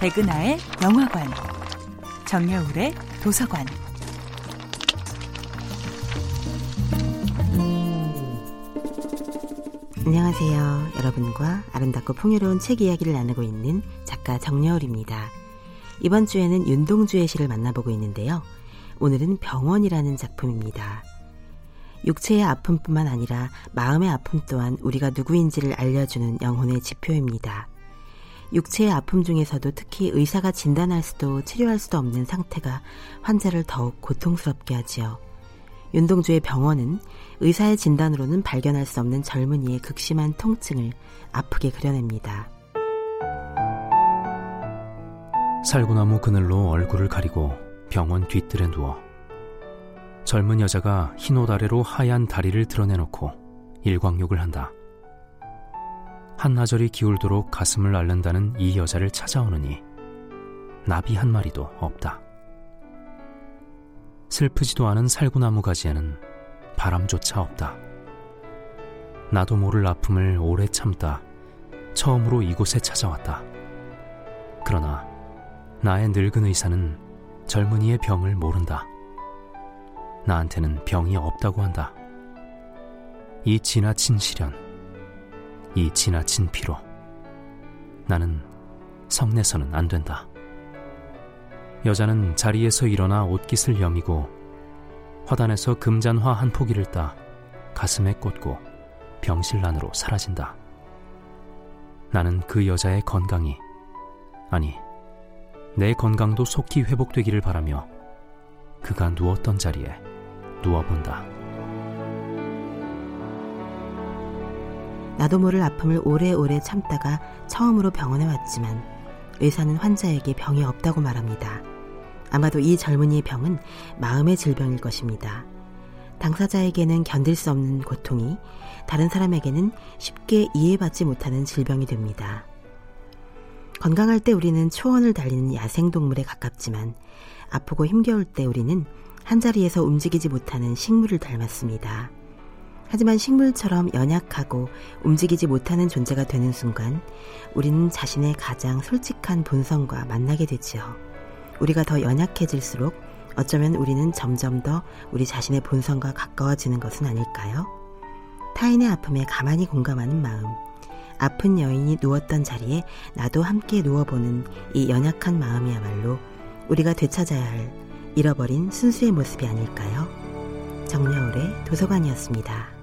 백은하의 영화관, 정여울의 도서관. 안녕하세요. 여러분과 아름답고 풍요로운 책 이야기를 나누고 있는 작가 정여울입니다. 이번 주에는 윤동주의 시를 만나보고 있는데요. 오늘은 병원이라는 작품입니다. 육체의 아픔뿐만 아니라 마음의 아픔 또한 우리가 누구인지를 알려주는 영혼의 지표입니다. 육체의 아픔 중에서도 특히 의사가 진단할 수도 치료할 수도 없는 상태가 환자를 더욱 고통스럽게 하지요. 윤동주의 병원은 의사의 진단으로는 발견할 수 없는 젊은이의 극심한 통증을 아프게 그려냅니다. 살구나무 그늘로 얼굴을 가리고 병원 뒤뜰에 누워 젊은 여자가 흰 옷 아래로 하얀 다리를 드러내놓고 일광욕을 한다. 한나절이 기울도록 가슴을 앓는다는 이 여자를 찾아오느니 나비 한 마리도 없다. 슬프지도 않은 살구나무 가지에는 바람조차 없다. 나도 모를 아픔을 오래 참다 처음으로 이곳에 찾아왔다. 그러나 나의 늙은 의사는 젊은이의 병을 모른다. 나한테는 병이 없다고 한다. 이 지나친 시련, 이 지나친 피로. 나는 성내서는 안 된다. 여자는 자리에서 일어나 옷깃을 여미고 화단에서 금잔화 한 포기를 따 가슴에 꽂고 병실란으로 사라진다. 나는 그 여자의 건강이, 아니, 내 건강도 속히 회복되기를 바라며 그가 누웠던 자리에 누워본다. 나도 모를 아픔을 오래오래 참다가 처음으로 병원에 왔지만 의사는 환자에게 병이 없다고 말합니다. 아마도 이 젊은이의 병은 마음의 질병일 것입니다. 당사자에게는 견딜 수 없는 고통이 다른 사람에게는 쉽게 이해받지 못하는 질병이 됩니다. 건강할 때 우리는 초원을 달리는 야생동물에 가깝지만 아프고 힘겨울 때 우리는 한자리에서 움직이지 못하는 식물을 닮았습니다. 하지만 식물처럼 연약하고 움직이지 못하는 존재가 되는 순간 우리는 자신의 가장 솔직한 본성과 만나게 되지요. 우리가 더 연약해질수록 어쩌면 우리는 점점 더 우리 자신의 본성과 가까워지는 것은 아닐까요? 타인의 아픔에 가만히 공감하는 마음, 아픈 여인이 누웠던 자리에 나도 함께 누워보는 이 연약한 마음이야말로 우리가 되찾아야 할 잃어버린 순수의 모습이 아닐까요? 정여울의 도서관이었습니다.